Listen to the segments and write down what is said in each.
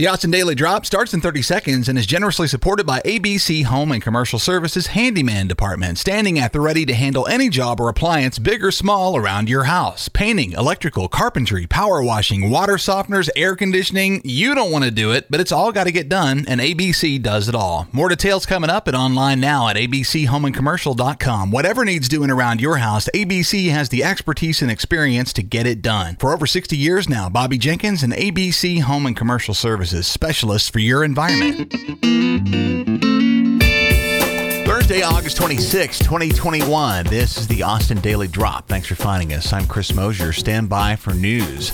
The Austin Daily Drop starts in 30 seconds and is generously supported by ABC Home and Commercial Services Handyman Department, standing at the ready to handle any job or appliance, big or small, around your house. Painting, electrical, carpentry, power washing, water softeners, air conditioning. You don't want to do it, but it's all got to get done, and ABC does it all. More details coming up and online now at abchomeandcommercial.com. Whatever needs doing around your house, ABC has the expertise and experience to get it done. For over 60 years now, Bobby Jenkins and ABC Home and Commercial Services services specialists for your environment. Thursday, August 26, 2021. This is the Austin Daily Drop. Thanks for finding us. I'm Chris Mosier. Stand by for news.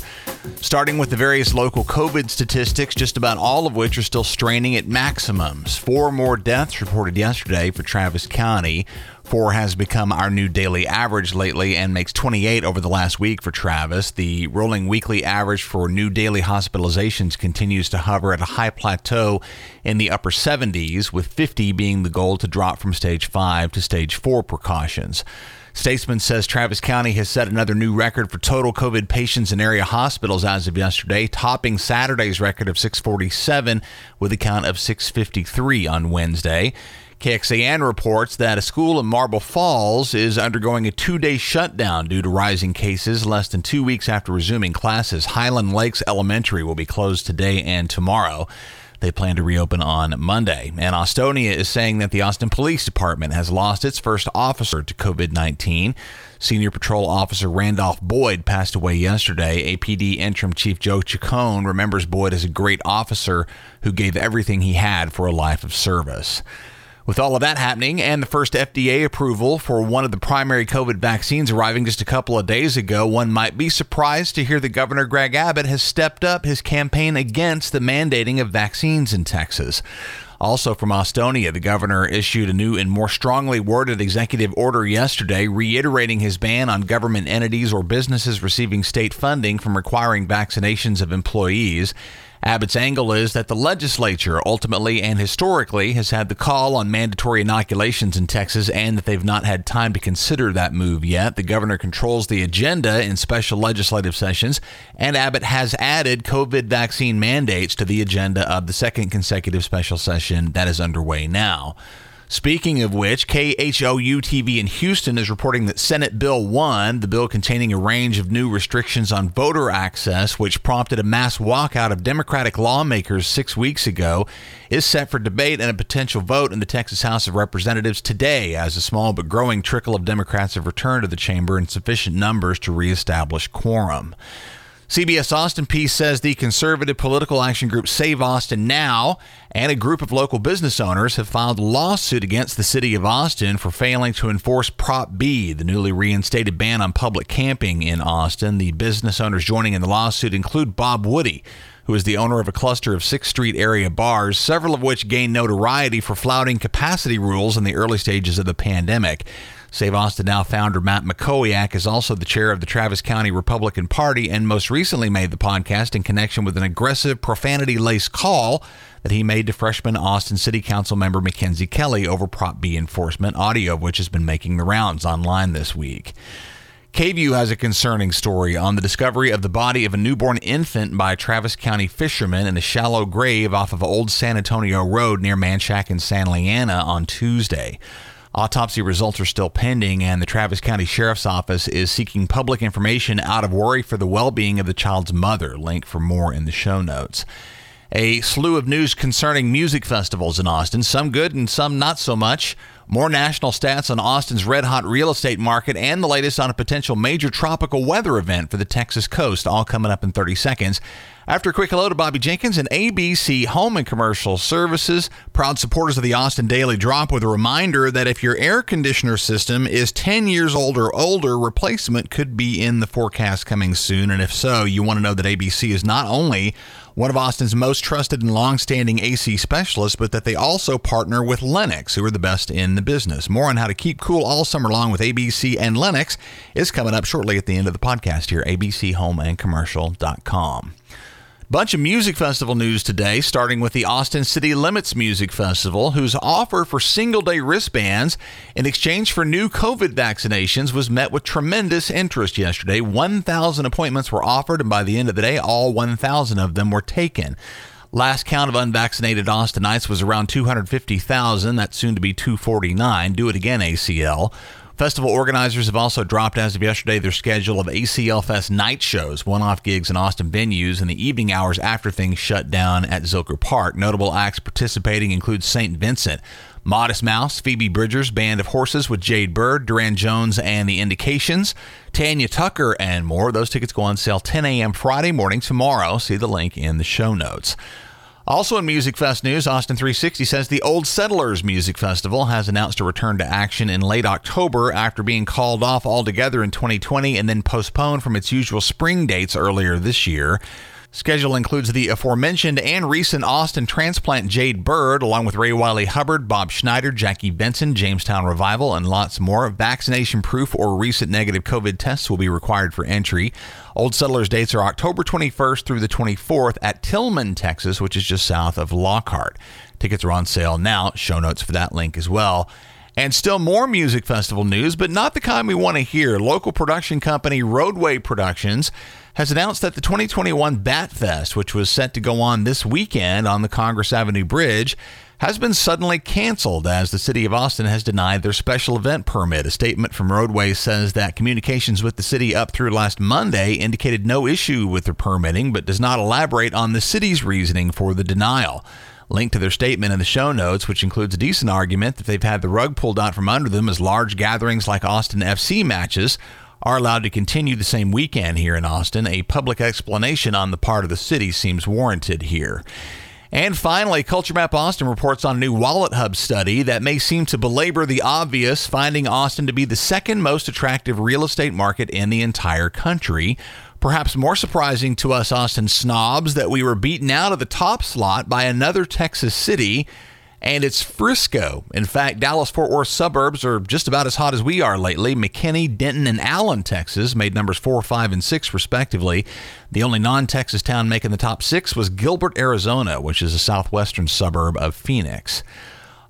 Starting with the various local COVID statistics, just about all of which are still straining at maximums. Four more deaths reported yesterday for Travis County. Four has become our new daily average lately and makes 28 over the last week for Travis. The rolling weekly average for new daily hospitalizations continues to hover at a high plateau in the upper 70s, with 50 being the goal to drop from stage 5 to stage 4 precautions. Statesman says Travis County has set another new record for total COVID patients in area hospitals as of yesterday, topping Saturday's record of 647 with a count of 653 on Wednesday. KXAN reports that a school in Marble Falls is undergoing a two day shutdown due to rising cases less than two weeks after resuming classes. Highland Lakes Elementary will be closed today and tomorrow. They plan to reopen on Monday. And Austonia is saying that the Austin Police Department has lost its first officer to COVID 19. Senior Patrol Officer Randolph Boyd passed away yesterday. APD Interim Chief Joe Chacon remembers Boyd as a great officer who gave everything he had for a life of service. With all of that happening and the first FDA approval for one of the primary COVID vaccines arriving just a couple of days ago, one might be surprised to hear that Governor Greg Abbott has stepped up his campaign against the mandating of vaccines in Texas. Also from Austonia, the governor issued a new and more strongly worded executive order yesterday, reiterating his ban on government entities or businesses receiving state funding from requiring vaccinations of employees. Abbott's angle is that the legislature ultimately and historically has had the call on mandatory inoculations in Texas and that they've not had time to consider that move yet. The governor controls the agenda in special legislative sessions, and Abbott has added COVID vaccine mandates to the agenda of the second consecutive special session that is underway now. Speaking of which, KHOU TV in Houston is reporting that Senate Bill 1, the bill containing a range of new restrictions on voter access, which prompted a mass walkout of Democratic lawmakers six weeks ago, is set for debate and a potential vote in the Texas House of Representatives today as a small but growing trickle of Democrats have returned to the chamber in sufficient numbers to reestablish quorum. CBS Austin piece says the conservative political action group Save Austin Now and a group of local business owners have filed a lawsuit against the city of Austin for failing to enforce Prop B, the newly reinstated ban on public camping in Austin. The business owners joining in the lawsuit include Bob Woody, who is the owner of a cluster of 6th Street area bars, several of which gained notoriety for flouting capacity rules in the early stages of the pandemic. Save Austin Now founder Matt Mackowiak is also the chair of the Travis County Republican Party and most recently made the podcast in connection with an aggressive, profanity laced call that he made to freshman Austin City Council member Mackenzie Kelly over Prop B enforcement, audio of which has been making the rounds online this week. KVUE has a concerning story on the discovery of the body of a newborn infant by Travis County fishermen in a shallow grave off of Old San Antonio Road near Manchaca and San Leanna on Tuesday. Autopsy results are still pending, and the Travis County Sheriff's Office is seeking public information out of worry for the well being of the child's mother. Link for more in the show notes. A slew of news concerning music festivals in Austin, some good and some not so much. More national stats on Austin's red hot real estate market and the latest on a potential major tropical weather event for the Texas coast, all coming up in 30 seconds. After a quick hello to Bobby Jenkins and ABC Home and Commercial Services, proud supporters of the Austin Daily Drop, with a reminder that if your air conditioner system is 10 years old or older, replacement could be in the forecast coming soon. And if so, you want to know that ABC is not only one of Austin's most trusted and long-standing AC specialists, but that they also partner with Lennox, who are the best in the business. More on how to keep cool all summer long with ABC and Lennox is coming up shortly at the end of the podcast here, abchomeandcommercial.com. Bunch of music festival news today, starting with the Austin City Limits Music Festival, whose offer for single day wristbands in exchange for new COVID vaccinations was met with tremendous interest yesterday. 1,000 appointments were offered, and by the end of the day, all 1,000 of them were taken. Last count of unvaccinated Austinites was around 250,000. That's soon to be 249. Do it again, ACL. Festival organizers have also dropped as of yesterday their schedule of ACL Fest night shows, one off gigs in Austin venues in the evening hours after things shut down at Zilker Park. Notable acts participating include St. Vincent, Modest Mouse, Phoebe Bridgers, Band of Horses with Jade Bird, Durand Jones and the Indications, Tanya Tucker, and more. Those tickets go on sale 10 a.m. Friday morning tomorrow. See the link in the show notes. Also in Music Fest news, Austin 360 says the Old Settlers Music Festival has announced a return to action in late October after being called off altogether in 2020 and then postponed from its usual spring dates earlier this year. Schedule includes the aforementioned and recent Austin transplant Jade Bird, along with Ray Wylie Hubbard, Bob Schneider, Jackie Venson, Jamestown Revival, and lots more. Vaccination proof or recent negative COVID tests will be required for entry. Old Settlers dates are October 21st through the 24th at Tilmon, Texas, which is just south of Lockhart. Tickets are on sale now. Show notes for that link as well. And still more music festival news, but not the kind we want to hear. Local production company Roadway Productions has announced that the 2021 Bat Fest, which was set to go on this weekend on the Congress Avenue Bridge, has been suddenly canceled as the city of Austin has denied their special event permit. A statement from Roadway says that communications with the city up through last Monday indicated no issue with the permitting, but does not elaborate on the city's reasoning for the denial. Link to their statement in the show notes, which includes a decent argument that they've had the rug pulled out from under them as large gatherings like Austin FC matches are allowed to continue the same weekend here in Austin. A public explanation on the part of the city seems warranted here. And finally, CultureMap Austin reports on a new WalletHub study that may seem to belabor the obvious, finding Austin to be the second most attractive real estate market in the entire country. Perhaps more surprising to us Austin snobs that we were beaten out of the top slot by another Texas city, and it's Frisco. In fact, Dallas Fort Worth suburbs are just about as hot as we are lately. McKinney, Denton, and Allen, Texas made numbers 4, 5, and 6, respectively. The only non Texas town making the top six was Gilbert, Arizona, which is a southwestern suburb of Phoenix.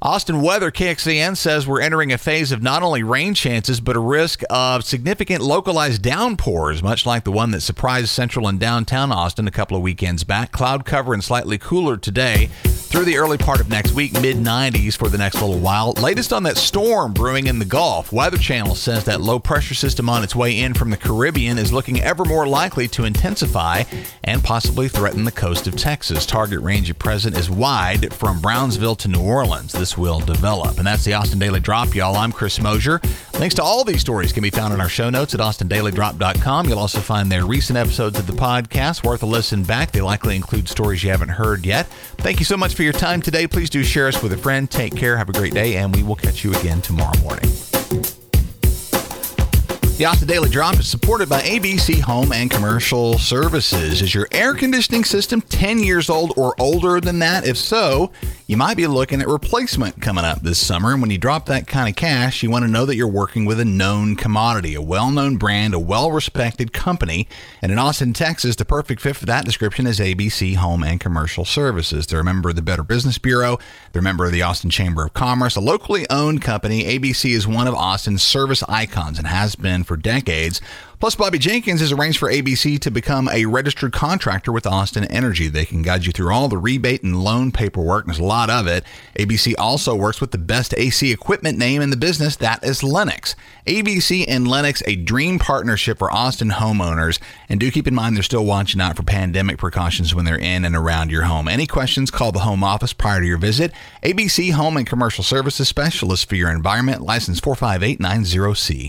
Austin weather KXAN says we're entering a phase of not only rain chances, but a risk of significant localized downpours, much like the one that surprised central and downtown Austin a couple of weekends back. Cloud cover and slightly cooler today through the early part of next week, mid 90s for the next little while. Latest on that storm brewing in the Gulf. Weather Channel says that low pressure system on its way in from the Caribbean is looking ever more likely to intensify and possibly threaten the coast of Texas. Target range at present is wide from Brownsville to New Orleans. This will develop. And that's the Austin Daily Drop, y'all. I'm Chris Mosier. Links to all these stories can be found in our show notes at austindailydrop.com. You'll also find their recent episodes of the podcast worth a listen back. They likely include stories you haven't heard yet. Thank you so much for your time today. Please do share us with a friend. Take care. Have a great day, and we will catch you again tomorrow morning. The Austin Daily Drop is supported by ABC Home and Commercial Services. Is your air conditioning system 10 years old or older than that? If so, you might be looking at replacement coming up this summer. And when you drop that kind of cash, you want to know that you're working with a known commodity, a well known brand, a well respected company. And in Austin, Texas, the perfect fit for that description is ABC Home and Commercial Services. They're a member of the Better Business Bureau, they're a member of the Austin Chamber of Commerce, a locally owned company. ABC is one of Austin's service icons and has been for decades. Plus, Bobby Jenkins has arranged for ABC to become a registered contractor with Austin Energy. They can guide you through all the rebate and loan paperwork. There's a lot of it. ABC also works with the best AC equipment name in the business, that is Lennox. ABC and Lennox, a dream partnership for Austin homeowners. And do keep in mind they're still watching out for pandemic precautions when they're in and around your home. Any questions, call the home office prior to your visit. ABC Home and Commercial Services Specialist for your environment, license 45890C.